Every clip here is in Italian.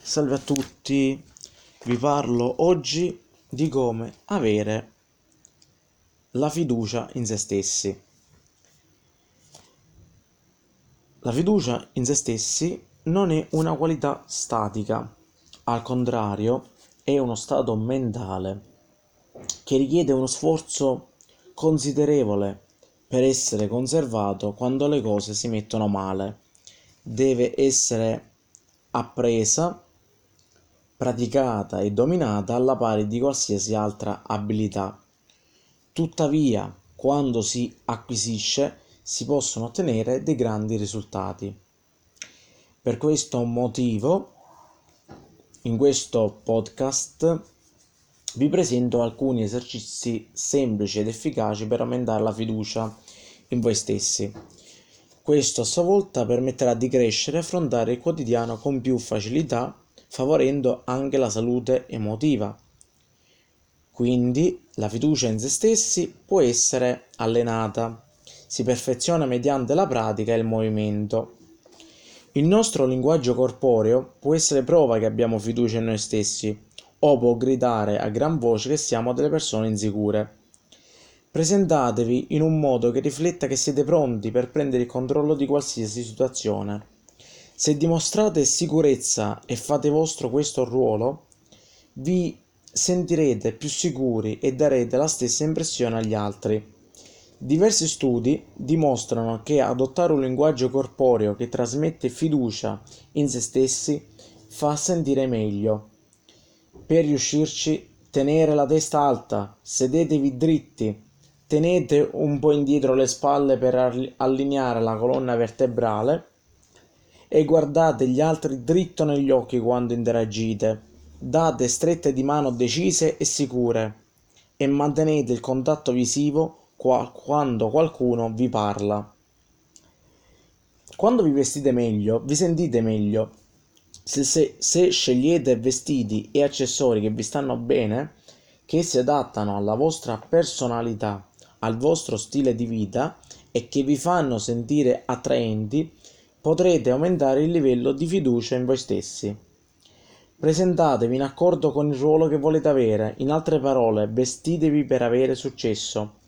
Salve a tutti, vi parlo oggi di come avere la fiducia in se stessi. La fiducia in se stessi non è una qualità statica, al contrario è uno stato mentale che richiede uno sforzo considerevole per essere conservato quando le cose si mettono male. Deve essere appresa praticata e dominata alla pari di qualsiasi altra abilità. Tuttavia, quando si acquisisce, si possono ottenere dei grandi risultati. Per questo motivo, in questo podcast vi presento alcuni esercizi semplici ed efficaci per aumentare la fiducia in voi stessi. Questo a sua volta permetterà di crescere e affrontare il quotidiano con più facilità favorendo anche la salute emotiva. Quindi la fiducia in se stessi può essere allenata, si perfeziona mediante la pratica e il movimento. Il nostro linguaggio corporeo può essere prova che abbiamo fiducia in noi stessi o può gridare a gran voce che siamo delle persone insicure. Presentatevi in un modo che rifletta che siete pronti per prendere il controllo di qualsiasi situazione. Se dimostrate sicurezza e fate vostro questo ruolo, vi sentirete più sicuri e darete la stessa impressione agli altri. Diversi studi dimostrano che adottare un linguaggio corporeo che trasmette fiducia in se stessi fa sentire meglio. Per riuscirci, tenere la testa alta, sedetevi dritti, tenete un po' indietro le spalle per allineare la colonna vertebrale e guardate gli altri dritto negli occhi quando interagite. Date strette di mano decise e sicure e mantenete il contatto visivo quando qualcuno vi parla. Quando vi vestite meglio, vi sentite meglio. Se, se, se scegliete vestiti e accessori che vi stanno bene, che si adattano alla vostra personalità, al vostro stile di vita e che vi fanno sentire attraenti, potrete aumentare il livello di fiducia in voi stessi. Presentatevi in accordo con il ruolo che volete avere, in altre parole, vestitevi per avere successo.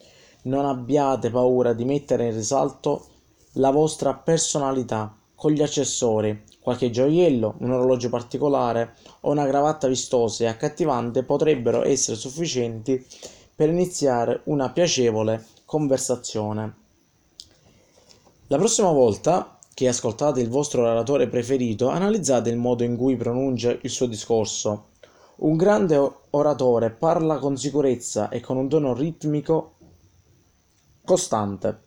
Non abbiate paura di mettere in risalto la vostra personalità con gli accessori. Qualche gioiello, un orologio particolare o una cravatta vistosa e accattivante potrebbero essere sufficienti per iniziare una piacevole conversazione. La prossima volta che ascoltate il vostro oratore preferito, analizzate il modo in cui pronuncia il suo discorso. Un grande oratore parla con sicurezza e con un tono ritmico costante.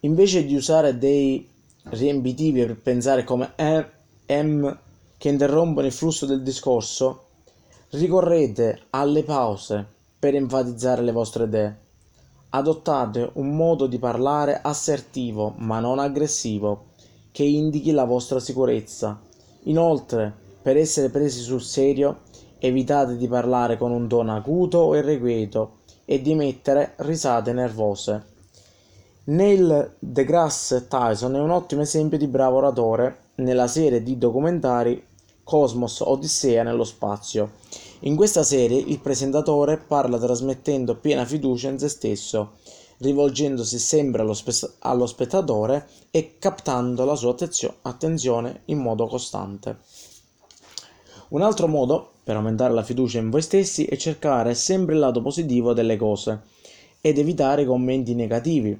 Invece di usare dei riempitivi per pensare come e, m che interrompono il flusso del discorso, ricorrete alle pause per enfatizzare le vostre idee. Adottate un modo di parlare assertivo ma non aggressivo che indichi la vostra sicurezza. Inoltre, per essere presi sul serio, evitate di parlare con un tono acuto o irrequieto e di mettere risate nervose. Neil deGrasse Tyson è un ottimo esempio di bravo oratore nella serie di documentari Cosmos Odissea nello spazio. In questa serie il presentatore parla trasmettendo piena fiducia in se stesso, rivolgendosi sempre allo, spe- allo spettatore e captando la sua attenzio- attenzione in modo costante. Un altro modo per aumentare la fiducia in voi stessi è cercare sempre il lato positivo delle cose ed evitare commenti negativi.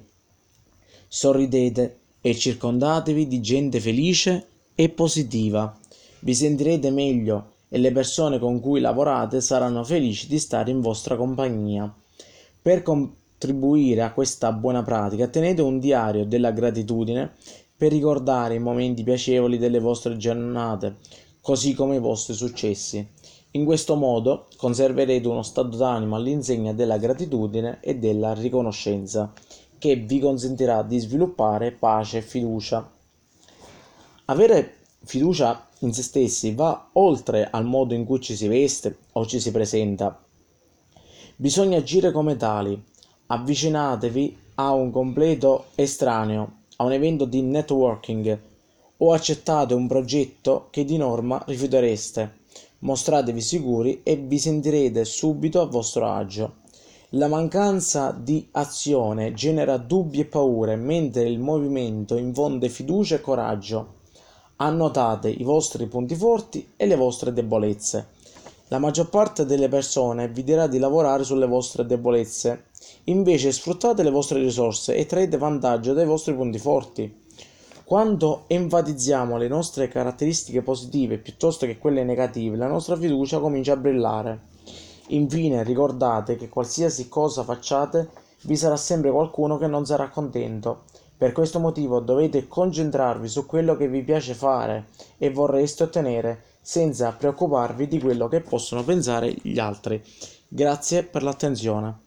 Sorridete e circondatevi di gente felice e positiva vi sentirete meglio e le persone con cui lavorate saranno felici di stare in vostra compagnia. Per contribuire a questa buona pratica, tenete un diario della gratitudine per ricordare i momenti piacevoli delle vostre giornate, così come i vostri successi. In questo modo conserverete uno stato d'animo all'insegna della gratitudine e della riconoscenza, che vi consentirà di sviluppare pace e fiducia. Avere fiducia in se stessi va oltre al modo in cui ci si veste o ci si presenta. Bisogna agire come tali. Avvicinatevi a un completo estraneo, a un evento di networking o accettate un progetto che di norma rifiutereste. Mostratevi sicuri e vi sentirete subito a vostro agio. La mancanza di azione genera dubbi e paure, mentre il movimento infonde fiducia e coraggio. Annotate i vostri punti forti e le vostre debolezze. La maggior parte delle persone vi dirà di lavorare sulle vostre debolezze, invece sfruttate le vostre risorse e traete vantaggio dai vostri punti forti. Quando enfatizziamo le nostre caratteristiche positive piuttosto che quelle negative, la nostra fiducia comincia a brillare. Infine ricordate che qualsiasi cosa facciate vi sarà sempre qualcuno che non sarà contento. Per questo motivo dovete concentrarvi su quello che vi piace fare e vorreste ottenere senza preoccuparvi di quello che possono pensare gli altri. Grazie per l'attenzione.